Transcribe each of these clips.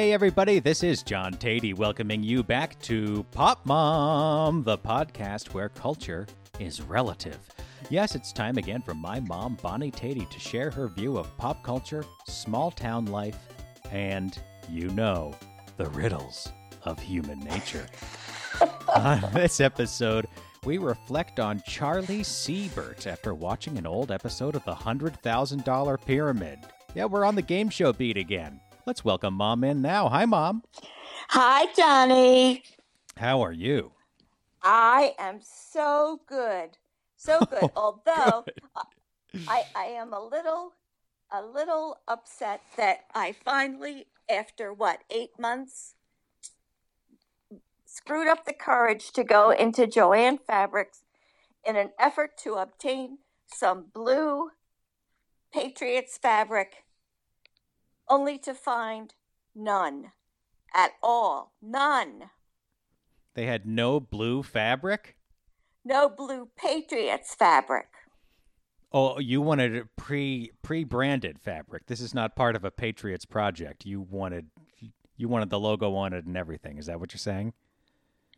Hey, everybody, this is John Tatey welcoming you back to Pop Mom, the podcast where culture is relative. Yes, it's time again for my mom, Bonnie Tatey, to share her view of pop culture, small town life, and, you know, the riddles of human nature. on this episode, we reflect on Charlie Siebert after watching an old episode of the $100,000 Pyramid. Yeah, we're on the game show beat again. Let's welcome Mom in now. Hi, Mom. Hi, Johnny. How are you? I am so good. So oh, good. Although uh, I, I am a little a little upset that I finally, after what, eight months, screwed up the courage to go into Jo-Ann Fabrics in an effort to obtain some blue Patriots fabric, only to find none at all. None. They had no blue fabric? No blue Patriots fabric. Oh, you wanted pre pre branded fabric. This is not part of a Patriots project. You wanted you wanted the logo on it and everything. Is that what you're saying?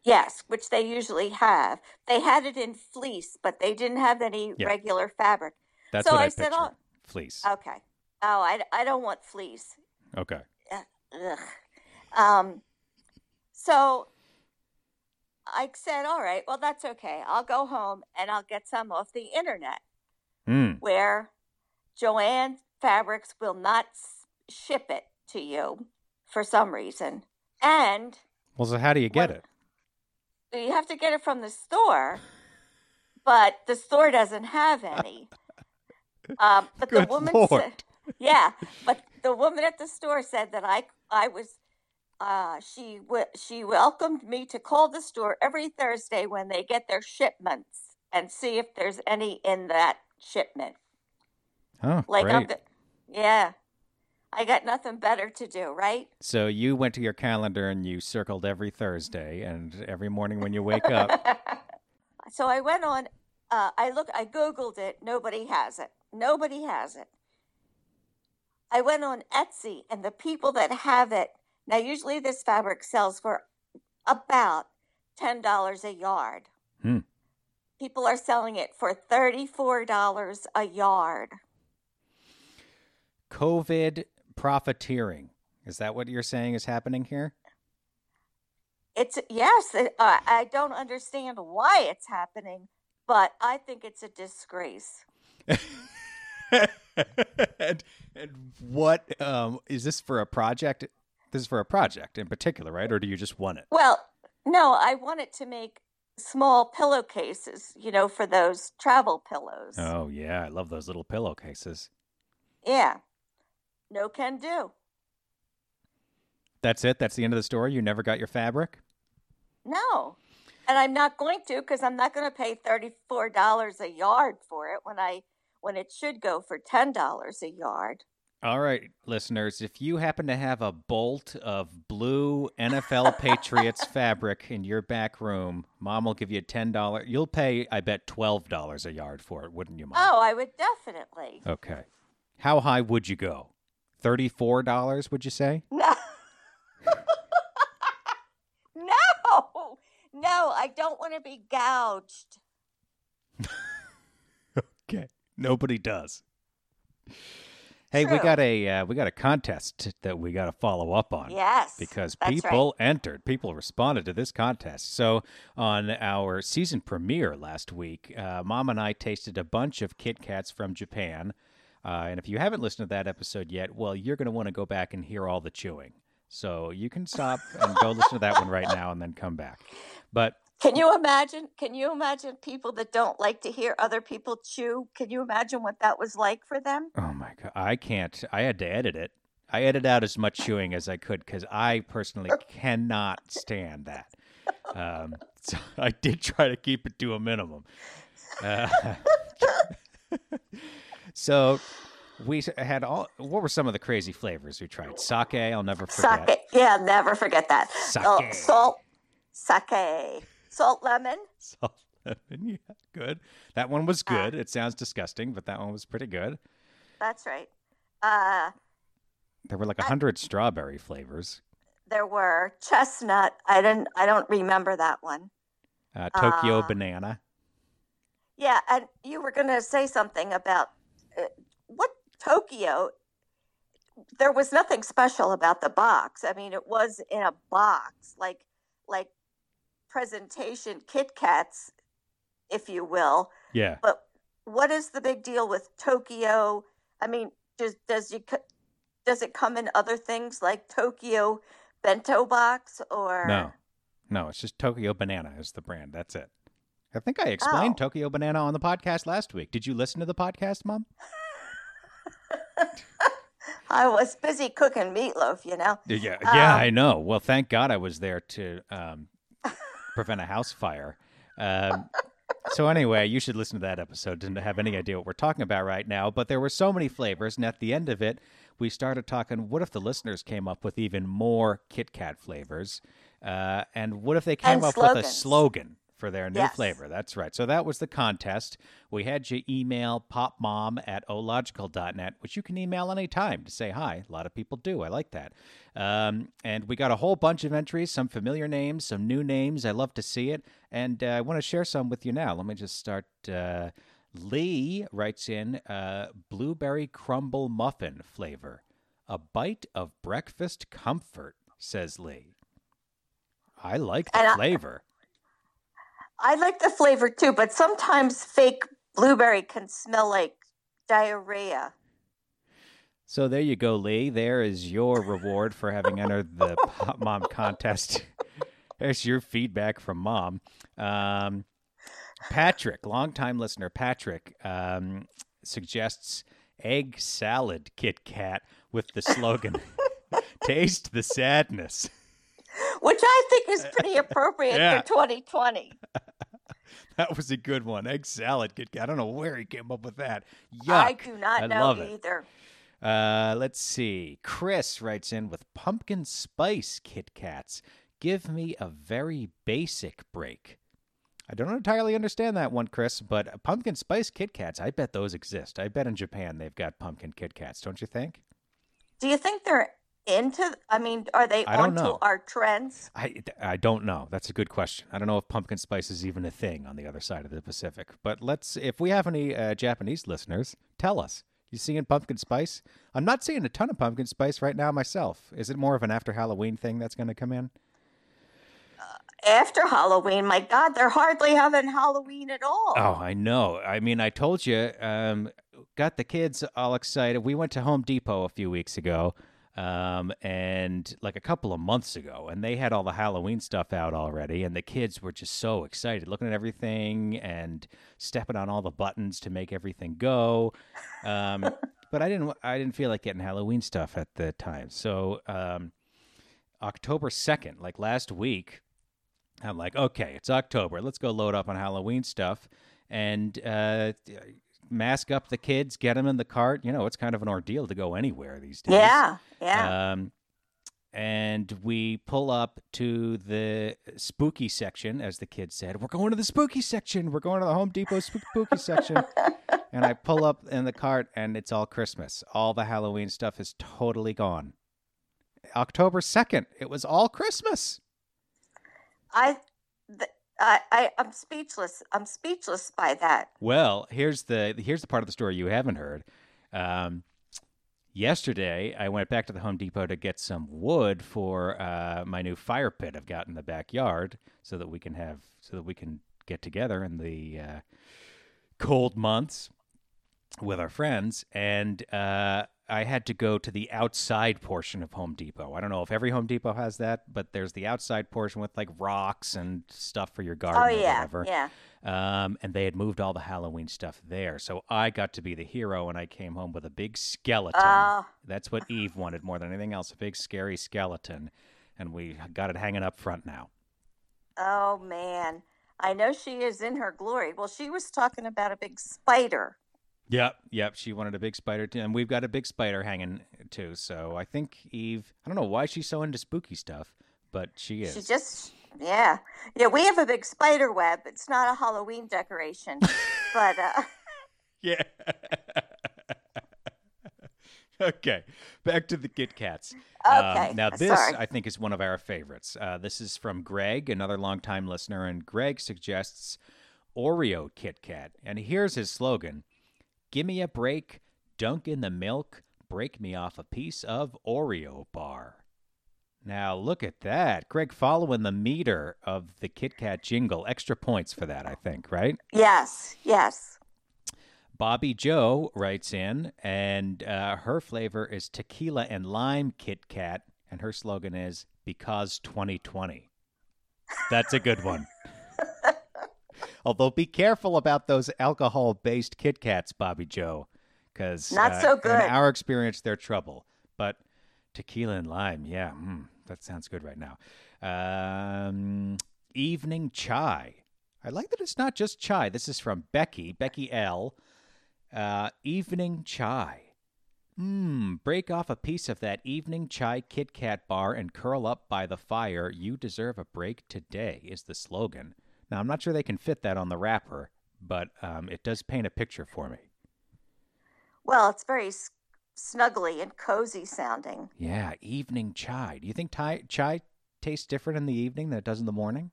Yes, which they usually have. They had it in fleece, but they didn't have any Yeah. regular fabric. That's So what I, I said, oh- Fleece. Okay. Oh, I, I don't want fleece. Okay. Ugh. Um, so I said, all right, well, that's okay. I'll go home and I'll get some off the internet Mm. where Jo-Ann Fabrics will not ship it to you for some reason. And Well, so how do you get What- it? you have to get it from the store, but the store doesn't have any. Um, but Good the woman Lord. said, "Yeah," but the woman at the store said that I I was. Uh, she w- she welcomed me to call the store every Thursday when they get their shipments and see if there's any in that shipment. Oh, Like, I'm great. the- yeah, I got nothing better to do, right? So you went to your calendar and you circled every Thursday, and every morning when you wake up, so I went on. Uh, I look. I googled it. Nobody has it. Nobody has it. I went on Etsy, and the people that have it now. Usually, this fabric sells for about ten dollars a yard. Hmm. People are selling it for thirty-four dollars a yard. COVID profiteering. Is that what you're saying is happening here? It's yes. it- Uh, I don't understand why it's happening, but I think it's a disgrace. and, and what um, is this for a project? This is for a project in particular, right? Or do you just want it? Well, no, I wanted to make small pillowcases, you know, for those travel pillows. Oh yeah, I love those little pillowcases. Yeah. No can do. That's it. That's the end of the story. You never got your fabric. No. And I'm not going to because I'm not going to pay $34 a yard for it when I when it should go for $10 a yard. All right, listeners, if you happen to have a bolt of blue NFL Patriots fabric in your back room, mom will give you $10. You'll pay, I bet, $12 a yard for it, wouldn't you, mom? Oh, I would definitely. Okay. How high would you go? $34, would you say? No. no. No, I don't want to be gouged. Okay. Nobody does. Hey, we got a uh, we got a contest that we got to follow up on. Yes. because that's people entered, people responded to this contest. So on our season premiere last week, uh, Mom and I tasted a bunch of Kit Kats from Japan. Uh, and if you haven't listened to that episode yet, well, you're going to want to go back and hear all the chewing. So you can stop and go listen to that one right now and then come back. But Can you imagine? Can you imagine people that don't like to hear other people chew? Can you imagine what that was like for them? oh my god, I can't. I had to edit it. I edited out as much chewing as I could because I personally cannot stand that. Um, so I did try to keep it to a minimum. Uh, so we had all. What were some of the crazy flavors we tried? Sake, I'll never forget. Sake. Yeah, never forget that. Oh, Sake. salt. Sake. Salt lemon. Salt lemon, yeah, good. That one was good. it sounds disgusting, but that one was pretty good. That's right. Uh, There were like a hundred strawberry flavors. there were chestnut. I didn't. I don't remember that one. Uh, Tokyo Uh, banana. Yeah, and you were going to say something about uh, what Tokyo. There was nothing special about the box. I mean, it was in a box, like like presentation Kit Kats, if you will. Yeah. But what is the big deal with Tokyo? I mean, does does you does it come in other things like Tokyo bento box or No, no, it's just Tokyo Banana is the brand. That's it. I think I explained Oh. Tokyo Banana on the podcast last week. Did you listen to the podcast, Mom? I was busy cooking meatloaf, you know. Yeah, yeah, Um, I know. Well, thank God I was there to um, prevent a house fire. Um, so anyway, you should listen to that episode to have any idea what we're talking about right now. But there were so many flavors, and at the end of it, we started talking. What if the listeners came up with even more Kit Kat flavors? Uh, and what if they came And up with a slogan for their new Yes. flavor? That's right. So that was the contest. We had you email popmom at ological.net, which you can email anytime to say hi. A lot of people do. I like that. Um, and we got a whole bunch of entries, some familiar names, some new names. I love to see it. And uh, I want to share some with you now. Let me just start. Uh, Lee writes in uh, blueberry crumble muffin flavor. A bite of breakfast comfort, says Lee. I like the I- flavor. I like the flavor too, but sometimes fake blueberry can smell like diarrhea. So there you go, Lee. There is your reward for having entered the Pop Mom contest. There's your feedback from Mom. Um, Patrick, longtime listener, Patrick um, suggests egg salad Kit Kat with the slogan "Taste the sadness." Which I think is pretty appropriate Yeah. for 2020. That was a good one. Egg salad Kit Kat. I don't know where he came up with that. Yuck. I do not I know either. Uh, let's see. Chris writes in with pumpkin spice Kit Kats. Give me a very basic break. I don't entirely understand that one, Chris, but pumpkin spice Kit Kats, I bet those exist. I bet in Japan they've got pumpkin Kit Kats, don't you think? Do you think they're into? I mean, are they I onto know. our trends? I, I don't know. That's a good question. I don't know if pumpkin spice is even a thing on the other side of the Pacific. But let's, if we have any uh, Japanese listeners, tell us. You seeing pumpkin spice? I'm not seeing a ton of pumpkin spice right now myself. Is it more of an after Halloween thing that's going to come in? After Halloween, my God, they're hardly having Halloween at all. Oh, I know. I mean, I told you, um, got the kids all excited. We went to Home Depot a few weeks ago, um, and like a couple of months ago, and they had all the Halloween stuff out already, and the kids were just so excited, looking at everything and stepping on all the buttons to make everything go. Um, but I didn't. I didn't feel like getting Halloween stuff at the time. So um, October second, like last week. I'm like, okay, it's October. Let's go load up on Halloween stuff and uh, mask up the kids, get them in the cart. You know, it's kind of an ordeal to go anywhere these days. yeah, yeah. Um, and we pull up to the spooky section, as the kids said. We're going to the spooky section. We're going to the Home Depot spook- spooky section. and I pull up in the cart, and it's all Christmas. All the Halloween stuff is totally gone. October 2nd, it was all Christmas. I, th- I, I, I'm speechless. I'm speechless by that. Well, here's the here's the part of the story you haven't heard. Um, yesterday, I went back to the Home Depot to get some wood for uh, my new fire pit I've got in the backyard, so that we can have so that we can get together in the uh, cold months with our friends. And uh, I had to go to the outside portion of Home Depot. I don't know if every Home Depot has that, but there's the outside portion with like rocks and stuff for your garden Oh or yeah, whatever yeah. um, and they had moved all the Halloween stuff there. So I got to be the hero, and I came home with a big skeleton. Oh. That's what Eve wanted more than anything else—a big scary skeleton, and we got it hanging up front now. Oh man, I know she is in her glory. Well, she was talking about a big spider. Yep, yep. She wanted a big spider, too, and we've got a big spider hanging too. So I think Eve. I don't know why she's so into spooky stuff, but she is. She just, yeah, yeah. We have a big spider web. It's not a Halloween decoration, but uh, Yeah. okay, back to the Kit Kats. Okay, Um, now, this sorry. I think is one of our favorites. Uh, this is from Greg, another longtime listener, and Greg suggests Oreo Kit Kat. And here's his slogan Give me a break, dunk in the milk, break me off a piece of Oreo bar. Now, look at that. Greg following the meter of the Kit Kat jingle. Extra points for that, I think, right? Yes, yes. Bobby Joe writes in, and uh, her flavor is tequila and lime Kit Kat, and her slogan is "Because 2020." That's a good one. Although, be careful about those alcohol-based Kit Kats, Bobby Joe, because Not so good. In our experience, they're trouble. But tequila and lime, yeah, mm, that sounds good right now. Um, evening chai. I like that it's not just chai. This is from Becky, Becky L. Uh, evening chai. Mmm, break off a piece of that evening chai Kit Kat bar and curl up by the fire. You deserve a break today, is the slogan. Now, I'm not sure they can fit that on the wrapper, but um, it does paint a picture for me. Well, it's very s- snuggly and cozy sounding. Yeah, evening chai. Do you think chai, chai tastes different in the evening than it does in the morning?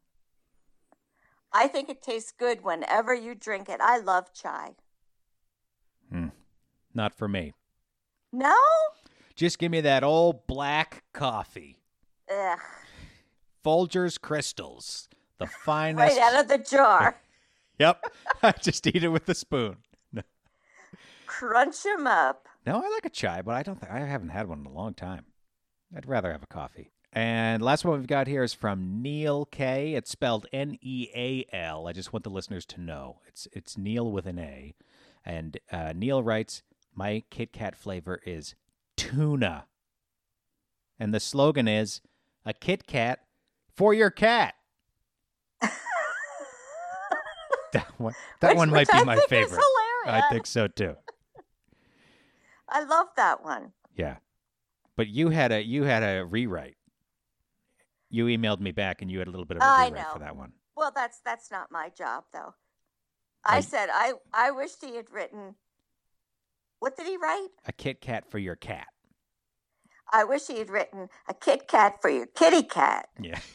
I think it tastes good whenever you drink it. I love chai. Hmm. Not for me. No? Just give me that old black coffee. Ugh. Folgers Crystals. The finest. Right out of the jar. Yep. I just eat it with a spoon. Crunch them up. no, I like a chai, but I don't think I haven't had one in a long time. I'd rather have a coffee. And last one we've got here is from Neil K. It's spelled N E A L. I just want the listeners to know it's it's Neil with an A. And uh, Neil writes, "My Kit Kat flavor is tuna." And the slogan is a Kit Kat for your cat. that one, that Which- one might be I my favorite. I think so too. I love that one. Yeah. But you had a you had a rewrite. You emailed me back and you had a little bit of a rewrite for that one. Well, that's that's not my job though. I I- said I I wished he had written. What did he write? A Kit Kat for your cat. I wish he had written a Kit Kat for your kitty cat. Yeah.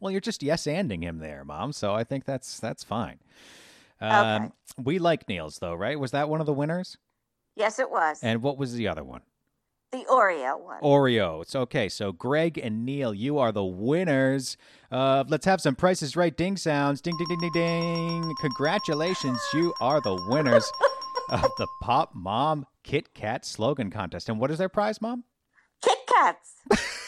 well, you're just yes anding him there, Mom. So I think that's that's fine. Um, Okay. We like Neil's though, right? Was that one of the winners? Yes, it was And what was the other one? the Oreo one. Oreo. It's okay. So Greg and Neil, you are the winners. Uh, let's have some prices right ding sounds. Ding ding ding ding ding. Congratulations, you are the winners of the Pop Mom Kit Kat slogan contest. And what is their prize, Mom? Kit Kats.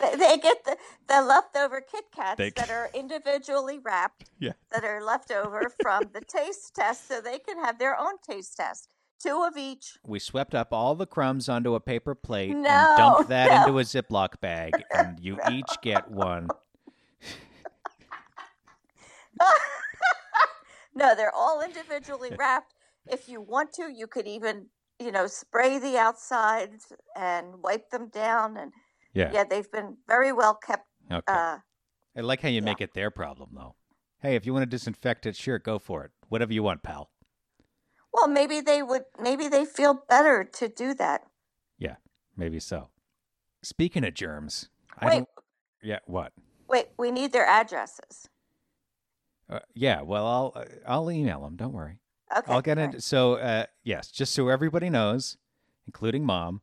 they, get the, the leftover Kit Kats They- that are individually wrapped, Yeah. that are left over from the taste test, so they can have their own taste test. Two of each. We swept up all the crumbs onto a paper plate and No, dumped that no. into a Ziploc bag, and you each get one. No, they're all individually wrapped. If you want to, you could even, you know, spray the outsides and wipe them down. And Yeah. yeah, they've been very well kept. Okay. Uh, I like how you make it their problem, though. Hey, if you want to disinfect it, sure, go for it. Whatever you want, pal. well, maybe they would. Maybe they feel better to do that. Yeah, maybe so. Speaking of germs, I Wait, don't. Yeah, what? wait. We need their addresses. Uh, yeah, well, I'll uh, I'll email them. Don't worry. Okay. I'll get it. right. So, uh, yes, just so everybody knows, including mom,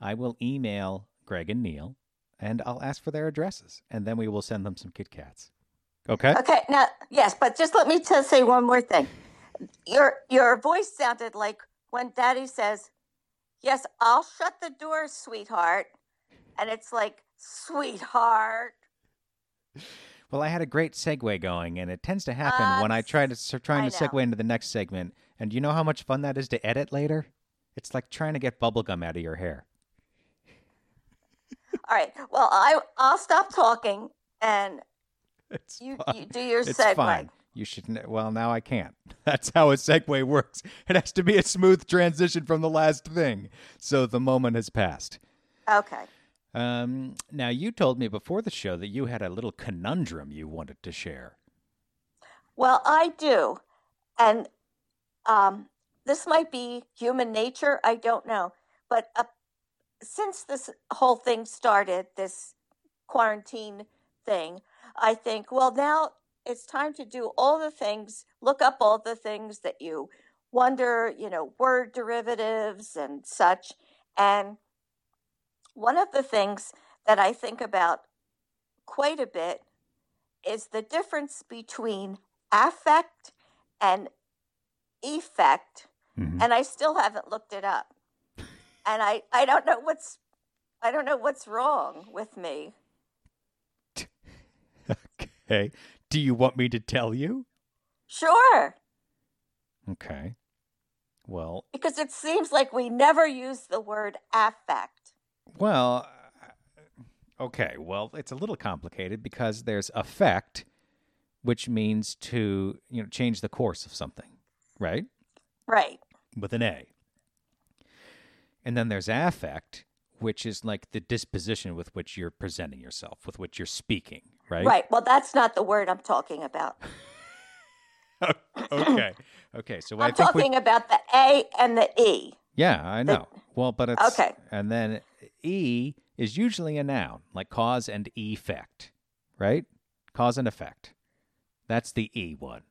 I will email Greg and Neil, and I'll ask for their addresses, and then we will send them some Kit Kats. Okay. Okay. Now, yes, but just let me say one more thing. Your your voice sounded like when Daddy says, "Yes, I'll shut the door, sweetheart," and it's like, "Sweetheart." Well, I had a great segue going, and it tends to happen uh, when I try to s- trying I to segue into the next segment. And you know how much fun that is to edit later? It's like trying to get bubblegum out of your hair. All right. Well, I I'll stop talking and It's you, fine. you do your it's segue. fine. You should. kn- Well, now I can't. That's how a segue works. It has to be a smooth transition from the last thing. So the moment has passed. Okay. Um, now you told me before the show that you had a little conundrum you wanted to share. Well, I do, and um, this might be human nature. I don't know. But uh, since this whole thing started, this quarantine thing, I think, well, now it's time to do all the things, look up all the things that you wonder, you know, word derivatives and such. And one of the things that I think about quite a bit is the difference between affect and effect. Mm-hmm. And I still haven't looked it up. And I, I don't know what's I don't know what's wrong with me. okay. Do you want me to tell you? Sure. Okay. Well, because it seems like we never use the word affect. Well, uh, okay. Well, it's a little complicated because there's affect, which means to, you know, change the course of something, right? Right. With an A. And then there's affect, which is like the disposition with which you're presenting yourself, with which you're speaking, right? Right. Well, that's not the word I'm talking about. okay. Okay. So I'm talking we... about the A and the E. Yeah, I know. The... Well, but it's okay. And then E is usually a noun, like cause and effect, right? Cause and effect. That's the E one.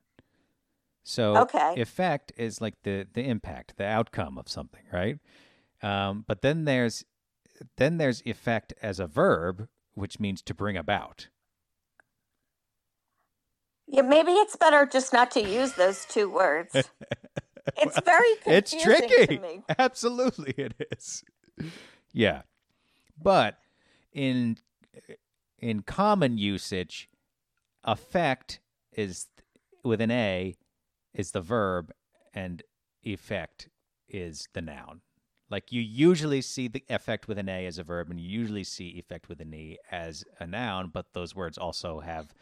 So okay. effect is like the the impact, the outcome of something, right? Um, but then there's then there's effect as a verb, which means to bring about. Yeah, maybe it's better just not to use those two words. it's very it's tricky. Absolutely, it is. Yeah, but in in common usage, effect is with an a is the verb, and effect is the noun. Like you usually see the effect with an A as a verb, and you usually see effect with an E as a noun, but those words also have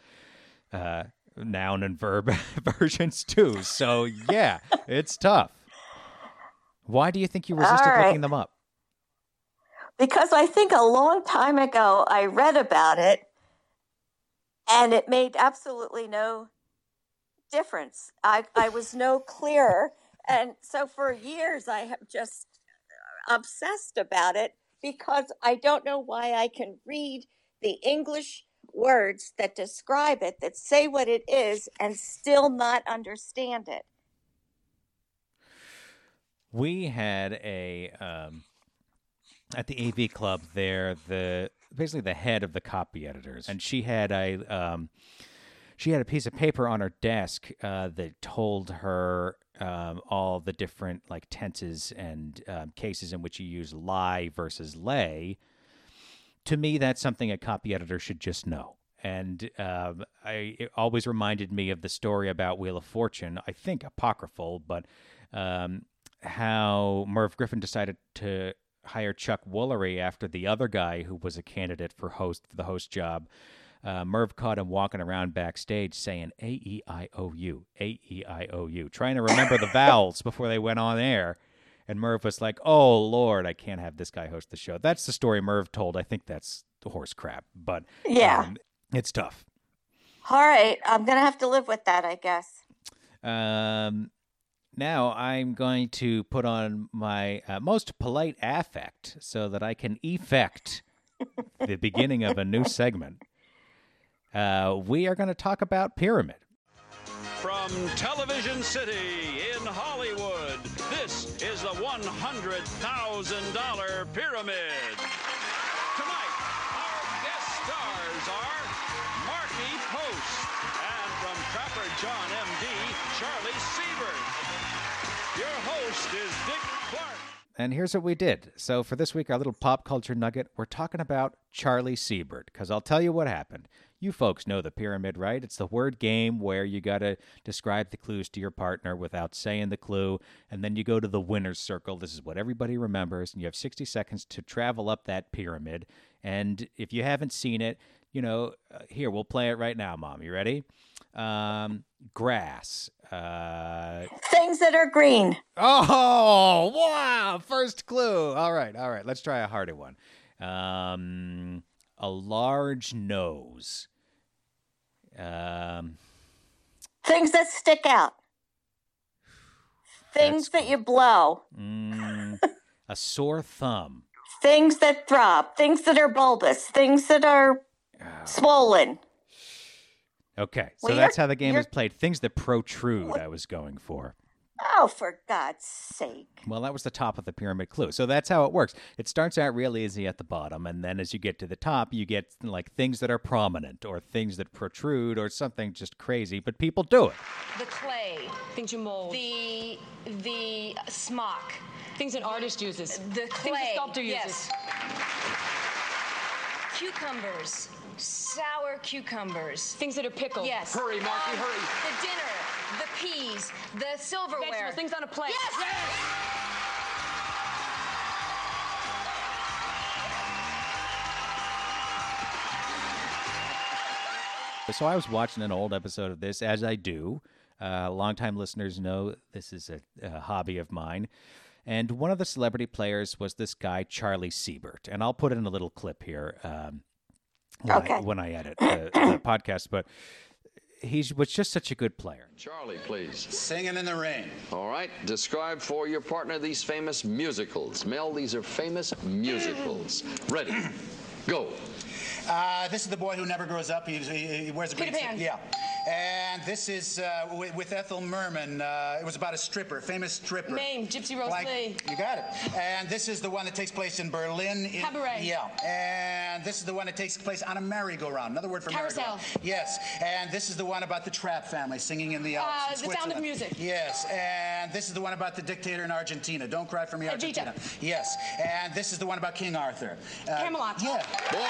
uh, noun and verb versions too. So yeah, it's tough. Why do you think you resisted right. looking them up? Because I think a long time ago I read about it and it made absolutely no difference. I, I was no clearer. And so for years I have just obsessed about it because I don't know why I can read the English words that describe it, that say what it is, and still not understand it. We had a um, at the AV Club there the basically the head of the copy editors, and she had a um, she had a piece of paper on her desk uh, that told her um, all the different like tenses and um, cases in which you use lie versus lay. To me, that's something a copy editor should just know. And um, I, it always reminded me of the story about Wheel of Fortune. I think apocryphal, but um, how Merv Griffin decided to hire Chuck Woolery after the other guy who was a candidate for host for the host job uh, Merv caught him walking around backstage saying A E I O U, A E I O U, trying to remember the vowels before they went on air. And Merv was like, "Oh Lord, I can't have this guy host the show." That's the story Merv told. I think that's the horse crap, but yeah, um, it's tough. All right, I'm gonna have to live with that, I guess. Um, now I'm going to put on my uh, most polite affect so that I can effect the beginning of a new segment. Uh, we are going to talk about Pyramid. From Television City in Hollywood, this is the $100,000 Pyramid. Tonight, our guest stars are Markie Post and from Trapper John M.D., Charlie Siebert. Your host is Dick Clark. And here's what we did. So, for this week, our little pop culture nugget, we're talking about Charlie Siebert, because I'll tell you what happened. You folks know the pyramid, right? It's the word game where you got to describe the clues to your partner without saying the clue, and then you go to the winner's circle. This is what everybody remembers, and you have 60 seconds to travel up that pyramid. And if you haven't seen it, you know, uh, here, we'll play it right now, Mom. You ready? Um, grass. Uh, Things that are green. Oh, wow. First clue. All right. All right. Let's try a harder one. Um, a large nose. Um, Things that stick out. things that you blow, Mm, a sore thumb. things that throb, things that are bulbous, things that are swollen. Okay, so Well, that's how the game is played. Things that protrude, I was going for. Oh, for God's sake. Well, that was the top of the pyramid clue. So that's how it works. It starts out real easy at the bottom, and then as you get to the top, you get like things that are prominent or things that protrude or something just crazy, but people do it. The clay. Things you mold. The the smock. Things an artist uses. The clay. Things a sculptor uses. Yes. Cucumbers. Sour cucumbers. Things that are pickled. Yes. Hurry, Markie, Um, hurry. The dinner. The peas. The silverware. Vegetables, things on a plate. Yes. So I was watching an old episode of this, as I do. Uh, longtime listeners know this is a, a hobby of mine. And one of the celebrity players was this guy, Charlie Siebert. And I'll put in a little clip here um, when, I, when I edit the, the podcast. But he was just such a good player. Charlie, please. Singing in the rain. All right. Describe for your partner these famous musicals. Mel, these are famous musicals. Ready. Go. Uh, this is the boy who never grows up. He, he, he wears a Peter green Pan. Yeah. And this is uh, with, with Ethel Merman. Uh, it was about a stripper, famous stripper. Name, Gypsy Rose Like- Lee. You got it. And this is the one that takes place in Berlin. In, Cabaret. Yeah. And this is the one that takes place on a merry-go-round. Another word for Carousel. merry-go-round. Yes. And this is the one about the Trapp family singing in the Alps. Uh, in The Sound of Music. Yes. And this is the one about the dictator in Argentina. Don't cry for me, Evita. Argentina. Yes. And this is the one about King Arthur. Uh, Camelot. Yeah. Boy.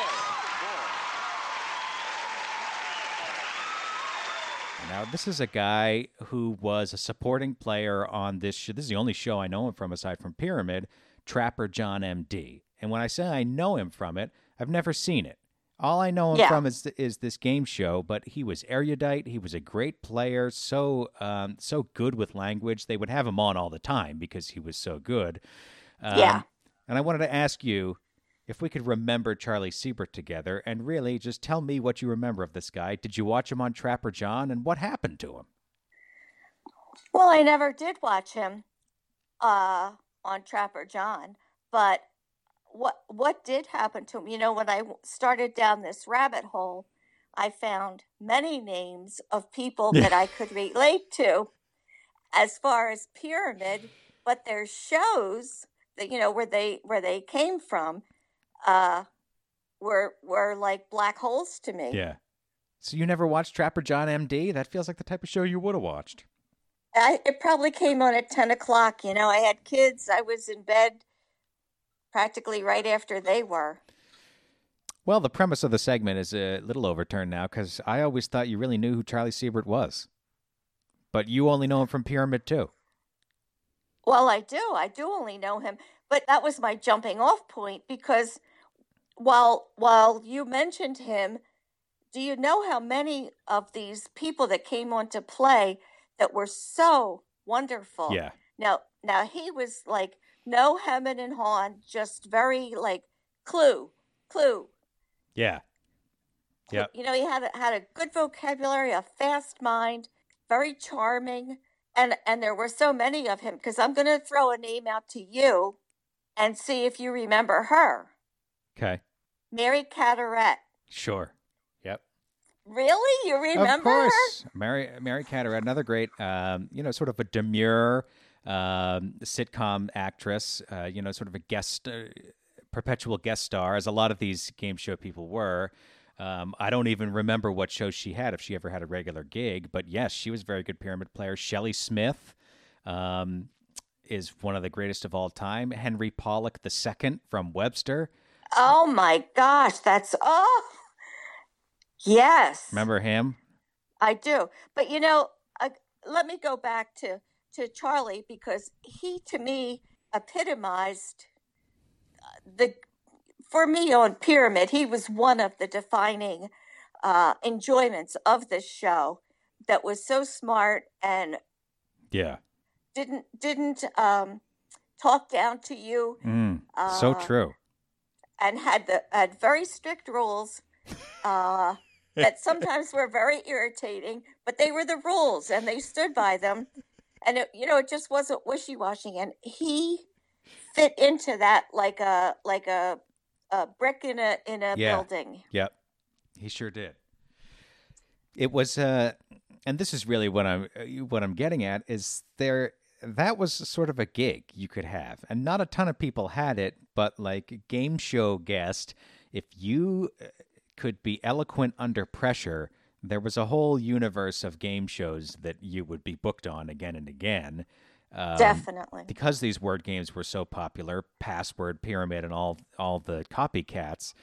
Now, this is a guy who was a supporting player on this show. This is the only show I know him from aside from Pyramid, Trapper John MD. And when I say I know him from it, I've never seen it. All I know him Yeah. from is is this game show, but he was erudite. He was a great player, so um, so good with language. They would have him on all the time because he was so good. Um, Yeah. And I wanted to ask you if we could remember Charlie Siebert together and really just tell me what you remember of this guy. Did you watch him on Trapper John and what happened to him? Well, I never did watch him uh, on Trapper John, but what what did happen to him? You know, when I started down this rabbit hole, I found many names of people that I could relate to as far as pyramid, but their shows that you know where they where they came from uh, were were like black holes to me. Yeah. So you never watched Trapper John MD? That feels like the type of show you would have watched. I, it probably came on at 10 o'clock. You know, I had kids. I was in bed practically right after they were. Well, the premise of the segment is a little overturned now because I always thought you really knew who Charlie Siebert was. But you only know him from Pyramid too. Well, I do. I do only know him. But that was my jumping off point because while while you mentioned him, do you know how many of these people that came on to play that were so wonderful? Yeah. Now, now he was like no hemming and hawing, just very like clue, clue, Yeah. Yeah. You know, he had a, had a good vocabulary, a fast mind, very charming, and and there were so many of him. Because I'm going to throw a name out to you, and see if you remember her, Okay. Mary Cadorette. Sure. Yep. Really, you remember of course. Mary Mary Cadorette, another great, um, you know, sort of a demure um, sitcom actress. Uh, you know, sort of a guest, uh, perpetual guest star, as a lot of these game show people were. Um, I don't even remember what shows she had, if she ever had a regular gig. But yes, she was a very good pyramid player. Shelley Smith um, is one of the greatest of all time. Henry Polic II from Webster. Oh my gosh, that's oh, yes. Remember him? I do. But you know, uh, let me go back to to Charlie because he to me epitomized uh, the for me on Pyramid. He was one of the defining uh, enjoyments of this show that was so smart and Yeah. didn't didn't um, talk down to you Mm, so Uh, true. And had the had very strict rules uh, that sometimes were very irritating, but they were the rules and they stood by them. and it, you know it just wasn't wishy washy, and he fit into that like a like a a brick in a in a Yeah. building. Yep, he sure did. It was, uh, and this is really what I'm uh, what I'm getting at is there. That was sort of a gig you could have, and not a ton of people had it. But like game show guest, if you uh, could be eloquent under pressure, there was a whole universe of game shows that you would be booked on again and again. Um, Definitely. because these word games were so popular, password, pyramid, and all all the copycats.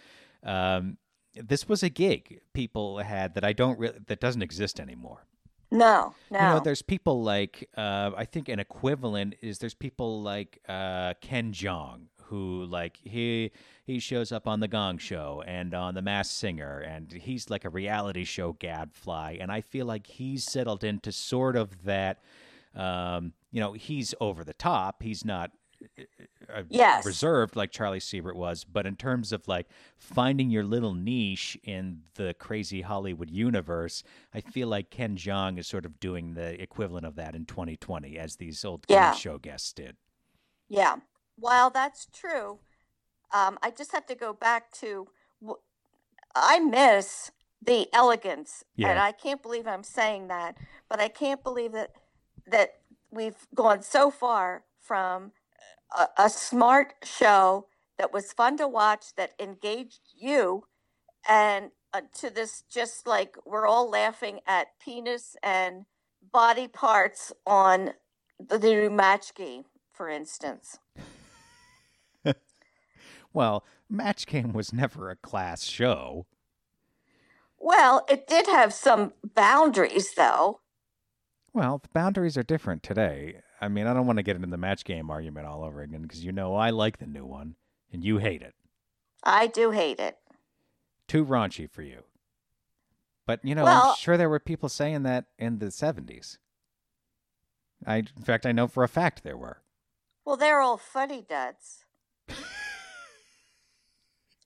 Um, this was a gig people had that I don't really that doesn't exist anymore. No, no. You know, there's people like uh, I think an equivalent is there's people like uh, Ken Jeong who like he he shows up on the Gong Show and on the Masked Singer and he's like a reality show gadfly and I feel like he's settled into sort of that. Um, you know, he's over the top. He's not Yes. reserved like Charlie Siebert was, but in terms of like finding your little niche in the crazy Hollywood universe, I feel like Ken Jeong is sort of doing the equivalent of that in 2020 as these old game Yeah. show guests did. Yeah. While that's true, um, I just have to go back to I miss the elegance, and I can't believe I'm saying that, but I can't believe that that we've gone so far from a, a smart show that was fun to watch that engaged you, and uh, to this just like we're all laughing at penis and body parts on the new match game, for instance. Well, Match Game was never a class show. Well, it did have some boundaries, though. Well, the boundaries are different today. I mean, I don't want to get into the Match Game argument all over again because you know I like the new one and you hate it. I do hate it. Too raunchy for you. But you know, Well- I'm sure there were people saying that in the 70s. I, in fact, I know for a fact there were. Well, they're all funny duds.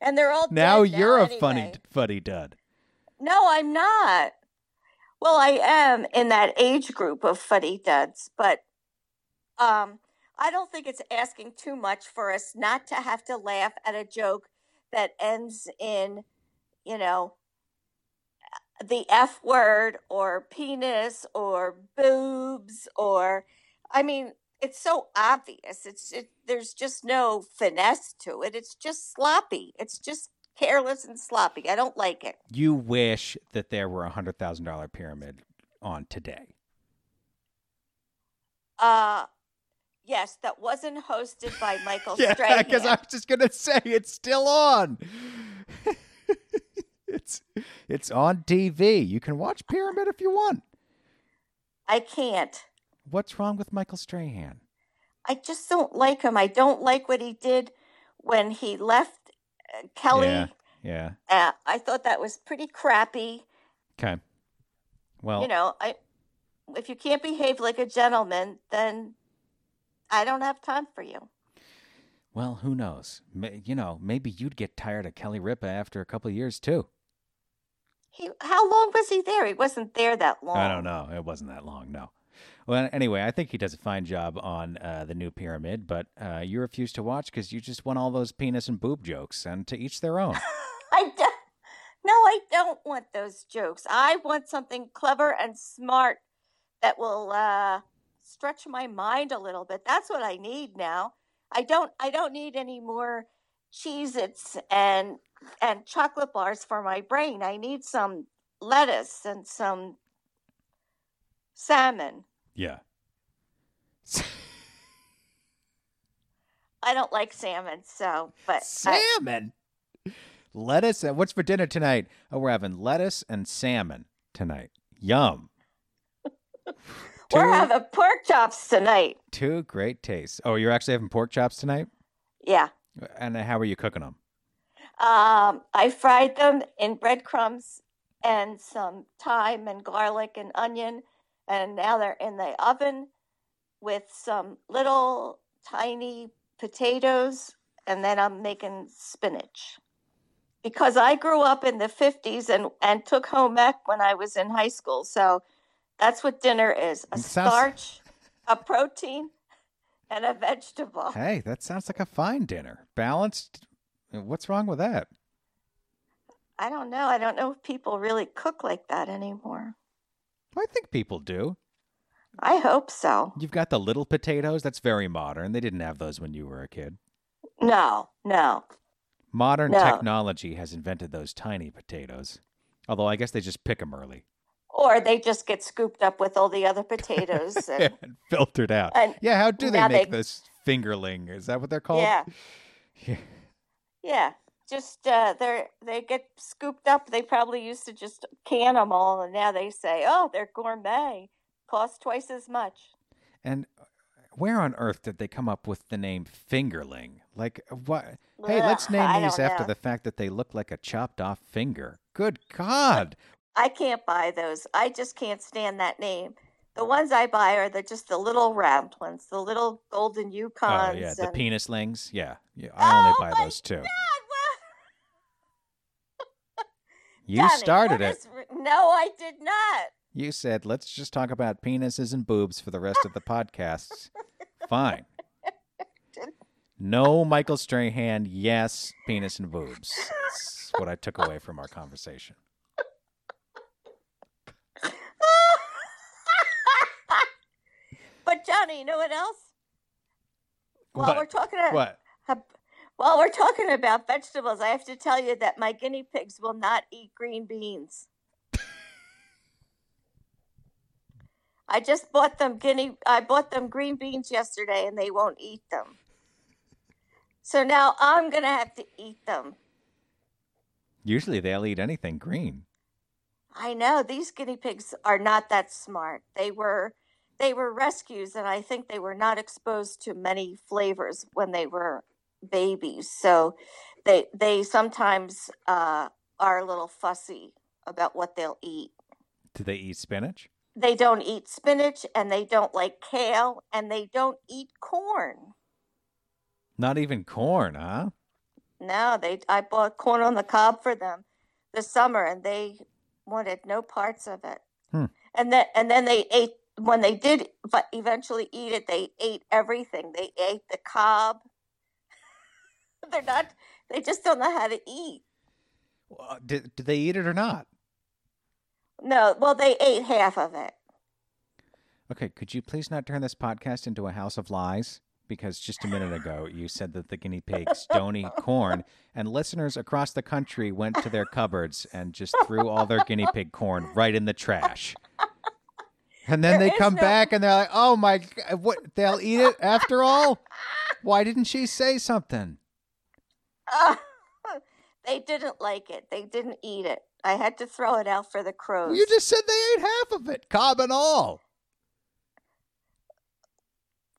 and they're all Now you're a anyway. funny funny dud. No, I'm not. Well, I am in that age group of funny duds, but um, I don't think it's asking too much for us not to have to laugh at a joke that ends in, you know, the F word or penis or boobs or, I mean, it's so obvious. It's it, there's just no finesse to it. It's just sloppy. It's just careless and sloppy. I don't like it. You wish that there were a hundred thousand dollar pyramid on today. Uh yes, that wasn't hosted by Michael Yeah, Strahan. because I was just gonna say it's still on. it's it's on TV. You can watch Pyramid if you want. I can't. What's wrong with Michael Strahan? I just don't like him. I don't like what he did when he left uh, Kelly. Yeah, yeah. Uh, I thought that was pretty crappy. Okay. Well, You know, I if you can't behave like a gentleman, then I don't have time for you. well, who knows? You know, maybe you'd get tired of Kelly Ripa after a couple of years too. He, how long was he there? He wasn't there that long. I don't know. It wasn't that long, no. Well, anyway, I think he does a fine job on uh, the new pyramid, but uh, you refuse to watch because you just want all those penis and boob jokes, and to each their own. I don't. No, I don't want those jokes. I want something clever and smart that will uh, stretch my mind a little bit. That's what I need now. I don't. I don't need any more Cheez-Its and and chocolate bars for my brain. I need some lettuce and some salmon. yeah. I don't like salmon, so but I, salmon. Lettuce. And what's for dinner tonight? Oh, we're having lettuce and salmon tonight. Yum. we're having pork chops tonight. Two great tastes. Oh, you're actually having pork chops tonight? Yeah. And how are you cooking them? Um, I fried them in breadcrumbs and some thyme and garlic and onion, and now they're in the oven with some little tiny potatoes, and then I'm making spinach. Because I grew up in the 50s and, and took home ec when I was in high school, so that's what dinner is a sounds- starch a protein, and a vegetable. Hey, that sounds like a fine dinner. Balanced. What's wrong with that? I don't know. I don't know if people really cook like that anymore. I think people do. I hope so. You've got the little potatoes. That's very modern. They didn't have those when you were a kid. No, no. Modern No. technology has invented those tiny potatoes. Although I guess they just pick them early Or they just get scooped up with all the other potatoes. And, and filtered out. And yeah, how do they make they- this fingerling? Is that what they're called? yeah, Yeah. yeah. Just uh, they they get scooped up. They probably used to just can them all, and now they say, "Oh, they're gourmet. Cost twice as much." And where on earth did they come up with the name fingerling? Like what? Hey, let's name these after know. the fact that they look like a chopped off finger. Good God. I can't buy those. I just can't stand that name. The ones I buy are the just the little round ones, the little golden Yukons. Oh yeah, the and- penislings. Yeah, yeah. I only Oh, buy my those too. God, You started it. is no, I did not. You said let's just talk about penises and boobs for the rest of the podcasts. Fine. No Michael Strahan. Yes, penis and boobs. That's what I took away from our conversation. But Johnny, you know what else? While What? we're talking about What? while we're talking about vegetables, I have to tell you that my guinea pigs will not eat green beans. I just bought them guinea I bought them green beans yesterday and they won't eat them. So now I'm going to have to eat them. Usually they'll eat anything green. I know these guinea pigs are not that smart. They were they were rescues and I think they were not exposed to many flavors when they were babies. So they they sometimes uh, are a little fussy about what they'll eat. Do they eat spinach? They don't eat spinach and they don't like kale and they don't eat corn. Not even corn, huh? No, they I bought corn on the cob for them this summer and they wanted no parts of it. Hmm. And then and then they ate when they did but eventually eat it, they ate everything. They ate the cob. They're not they just don't know how to eat. Well, uh, Did, did they eat it or not? No, well they ate half of it. Okay, could you please not turn this podcast into a house of lies? Because just a minute ago you said that the guinea pigs don't eat corn, and listeners across the country went to their cupboards and just threw all their guinea pig corn right in the trash. And then There they come no- back and they're like, "Oh my, what? They'll eat it after all? Why didn't she say something?" they didn't like it. They didn't eat it. I had to throw it out for the crows. You just said they ate half of it, cob and all.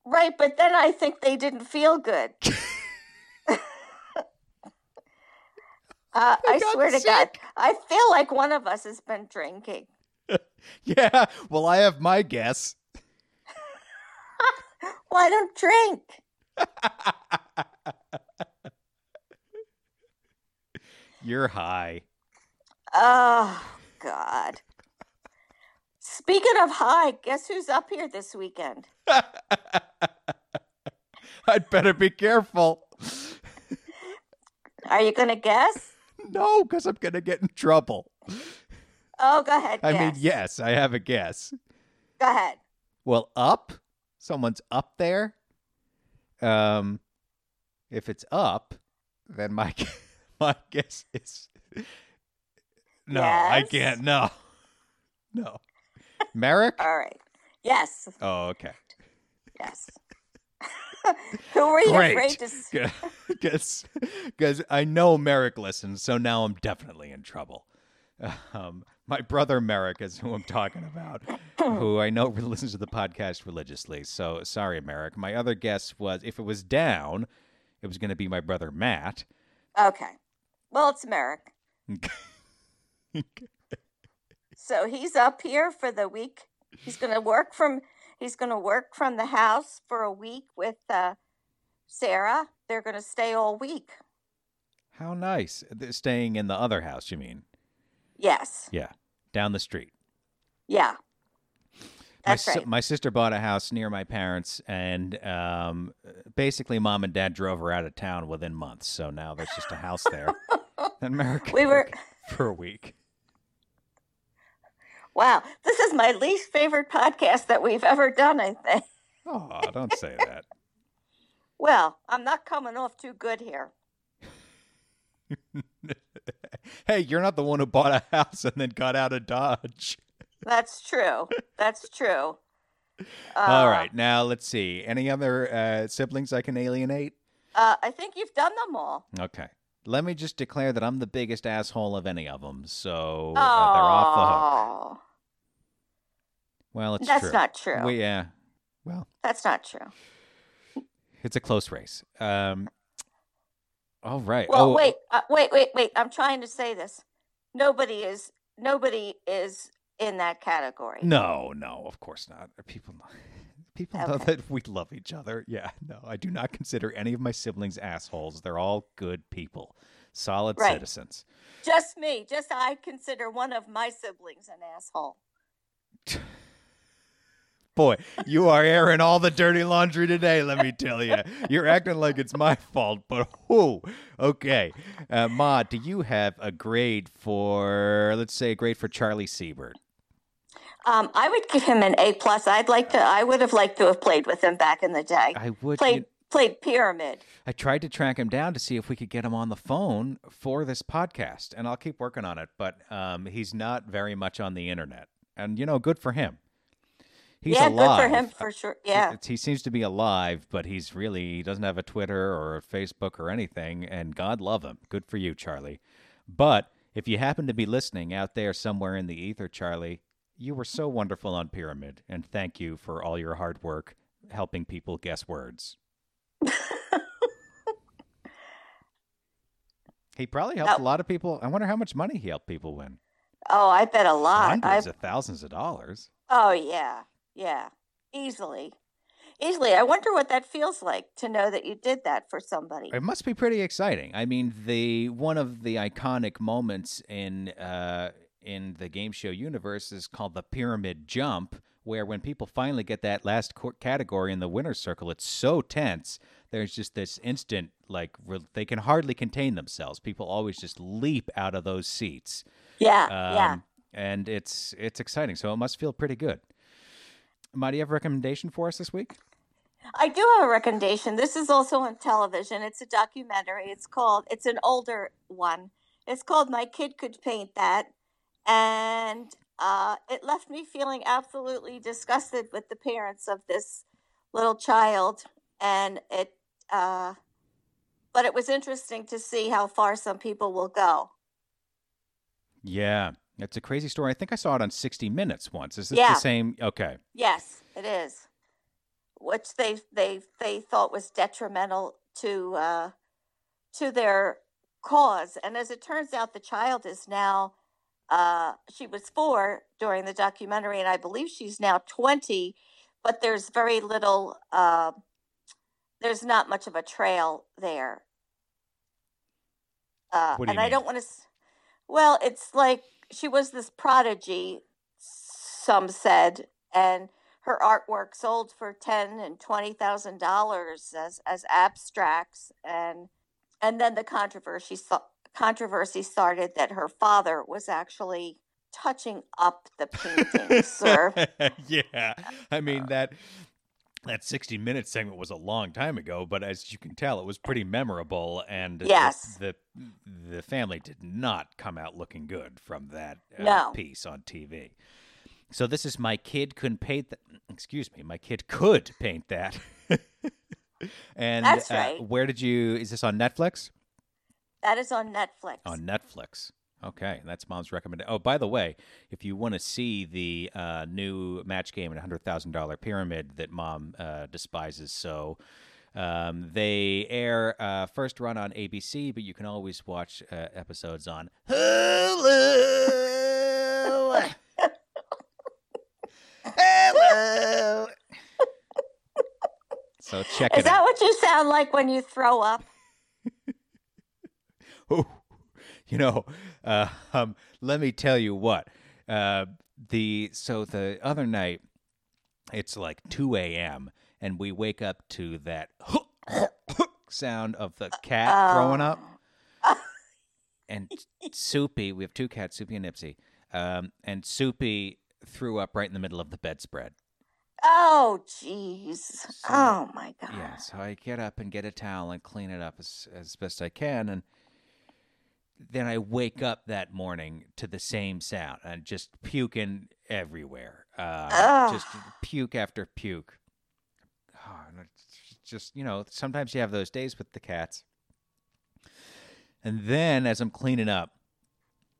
Right, but then I think they didn't feel good. uh, I swear to. God, I feel like one of us has been drinking. Yeah, well, I have my guess. Well, I don't drink. You're high. Oh, God. Speaking of high, guess who's up here this weekend? I'd better be careful. Are you going to guess? No, because I'm gonna get in trouble. Oh, go ahead. I mean, yes, I have a guess. Go ahead. Well, up, someone's up there. Um, if it's up, then my my guess is no. I can't. No, no. Merrick. All right. Yes. Oh, okay. Yes. Who were you Great. afraid to? because I know Merrick listens, so now I'm definitely in trouble. Um, my brother Merrick is who I'm talking about, who I know listens to the podcast religiously. So sorry, Merrick. My other guess was if it was down, it was going to be my brother Matt. Okay. Well, it's Merrick. So he's up here for the week. He's going to work from he's going to work from the house for a week with uh, Sarah. They're going to stay all week. How nice. They're staying in the other house, you mean? Yes. Yeah, down the street. Yeah. That's my, right. my sister bought a house near my parents, and um, basically, mom and dad drove her out of town within months. So now there's just a house there. in America We were- for a week. Wow, this is my least favorite podcast that we've ever done. I think. Oh, don't say that. Well, I'm not coming off too good here. hey, you're not the one who bought a house and then got out of Dodge. That's true. That's true. All Uh, right, now let's see. Any other uh, siblings I can alienate? Uh, I think you've done them all. Okay. Let me just declare that I'm the biggest asshole of any of them, so uh, they're off the hook. Well, it's That's true. not true. We, yeah. Well, that's not true. it's a close race. Um. All right. Well, oh, wait, uh, wait, wait, wait. I'm trying to say this. Nobody is. Nobody is in that category. No, no, of course not. People, people know that we love each other. Yeah, no, I do not consider any of my siblings assholes. They're all good people, solid Right. citizens. Just me. Just I consider one of my siblings an asshole. Boy, you are airing all the dirty laundry today, let me tell you. You're acting like it's my fault, but whoo. Okay. Uh, Ma, do you have a grade for, let's say, a grade for Charlie Siebert? Um, I would give him an A plus. I'd like to. I would have liked to have played with him back in the day. I would. played you- played pyramid. I tried to track him down to see if we could get him on the phone for this podcast, and I'll keep working on it. But um, he's not very much on the internet, and you know, good for him. He's yeah, alive. good for him for sure. Yeah. It's- he seems to be alive, but he's really he doesn't have a Twitter or a Facebook or anything. And God love him. Good for you, Charlie. But if you happen to be listening out there somewhere in the ether, Charlie, you were so wonderful on Pyramid, and thank you for all your hard work helping people guess words. he probably helped a lot of people. I wonder how much money he helped people win. Oh, I bet a lot. Hundreds of thousands of dollars. Oh yeah, yeah, easily, easily. I wonder what that feels like to know that you did that for somebody. It must be pretty exciting. I mean, the one of the iconic moments in uh, in the game show universe is called the pyramid jump, where when people finally get that last category in the winner's circle, it's so tense. There's just this instant, like re- they can hardly contain themselves. People always just leap out of those seats, Yeah, um, yeah. and it's it's exciting. So it must feel pretty good. Ma, do you have a recommendation for us this week? I do have a recommendation. This is also on television. It's a documentary. It's called. It's an older one. It's called "My Kid Could Paint That," and uh, it left me feeling absolutely disgusted with the parents of this little child. And it, uh, but it was interesting to see how far some people will go. Yeah, it's a crazy story. I think I saw it on 60 Minutes once. Is this Yeah. the same? Okay. Yes, it is. Which they they they thought was detrimental to uh, to their cause, and as it turns out, the child is now. Uh, she was four during the documentary, and I believe she's now twenty. But there's very little. Uh, there's not much of a trail there. Uh, What do you and I don't want to. Well, it's like she was this prodigy, some said, and her artwork sold for ten and twenty thousand dollars as as abstracts, and and then the controversy controversy started that her father was actually touching up the paintings, sir. yeah. I mean uh, that that 60 minute segment was a long time ago, but as you can tell, it was pretty memorable and Yes. the, the family did not come out looking good from that uh, No. piece on TV. So this is my kid couldn't paint that. Excuse me, my kid could paint that. and That's uh, right. where did you? Is this on Netflix? That is on Netflix. On Netflix. Okay, that's mom's recommendation. Oh, by the way, if you want to see the uh, new match game and hundred thousand dollar pyramid that mom uh, despises, so um, they air uh, first run on ABC, but you can always watch uh, episodes on Hulu. Hello. So check is it that out. what you sound like when you throw up? Oh, you know, uh, um, let me tell you what. Uh, the so the other night, it's like 2 a.m. and we wake up to that sound of the cat throwing up. And Soupy, we have two cats, Soupy and Nipsey, um, and Soupy threw up right in the middle of the bedspread. Oh, jeez. Oh, my God. Yeah, so I get up and get a towel and clean it up as, as best I can, and then I wake up that morning to the same sound and just puking everywhere. Uh, just puke after puke. Oh, just you know, sometimes you have those days with the cats. And then, as I'm cleaning up,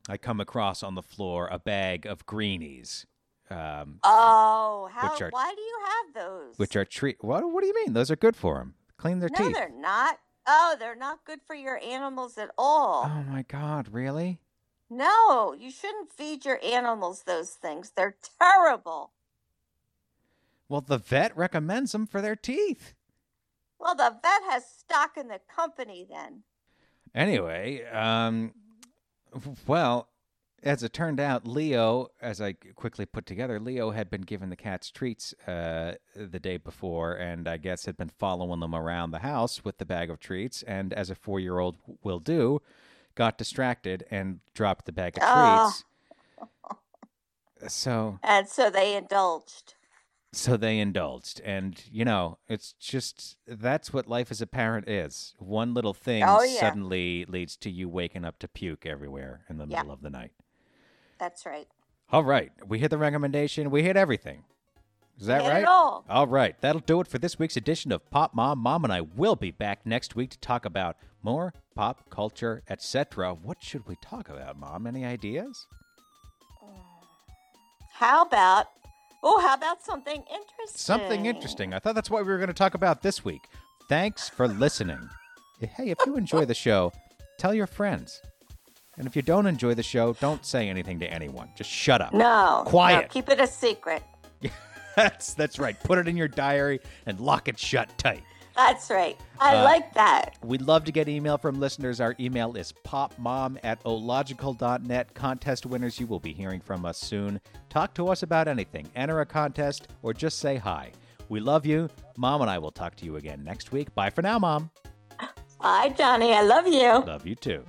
I come across on the floor a bag of greenies. Um, Oh, how? Are- why do you have those? which are treat. What? What do you mean? Those are good for them. Clean their no, teeth. No, they're not. Oh, they're not good for your animals at all. Oh my God! Really? No, you shouldn't feed your animals those things. They're terrible. Well, the vet recommends them for their teeth. Well, the vet has stock in the company then. Anyway, um, well, as it turned out, Leo, as I quickly put together, Leo had been given the cats treats uh, the day before, and I guess had been following them around the house with the bag of treats, and as a four-year-old will do, got distracted and dropped the bag of Ah. treats. So, And so they indulged. so they indulged, and you know, it's just that's what life as a parent is. One little thing Oh, yeah. suddenly leads to you waking up to puke everywhere in the Yeah. middle of the night. That's right. All right, we hit the recommendation. We hit everything. Is that hit it right? all. All right, that'll do it for this week's edition of Pop Mom. Mom and I will be back next week to talk about more pop culture, etc. What should we talk about, Mom? Any ideas? Mm. How about? Oh, how about something interesting? Something interesting. I thought that's what we were going to talk about this week. Thanks for listening. Hey, if you enjoy the show, tell your friends. And if you don't enjoy the show, don't say anything to anyone. Just shut up. No. no, Quiet. keep it a secret. That's that's right. Put it in your diary and lock it shut tight. That's right. I Uh, like that. We'd love to get email from listeners. Our email is popmom at ological.net. Contest winners, you will be hearing from us soon. Talk to us about anything, enter a contest, or just say hi. We love you. Mom and I will talk to you again next week. Bye for now, Mom. Bye, Johnny. I love you. Love you too.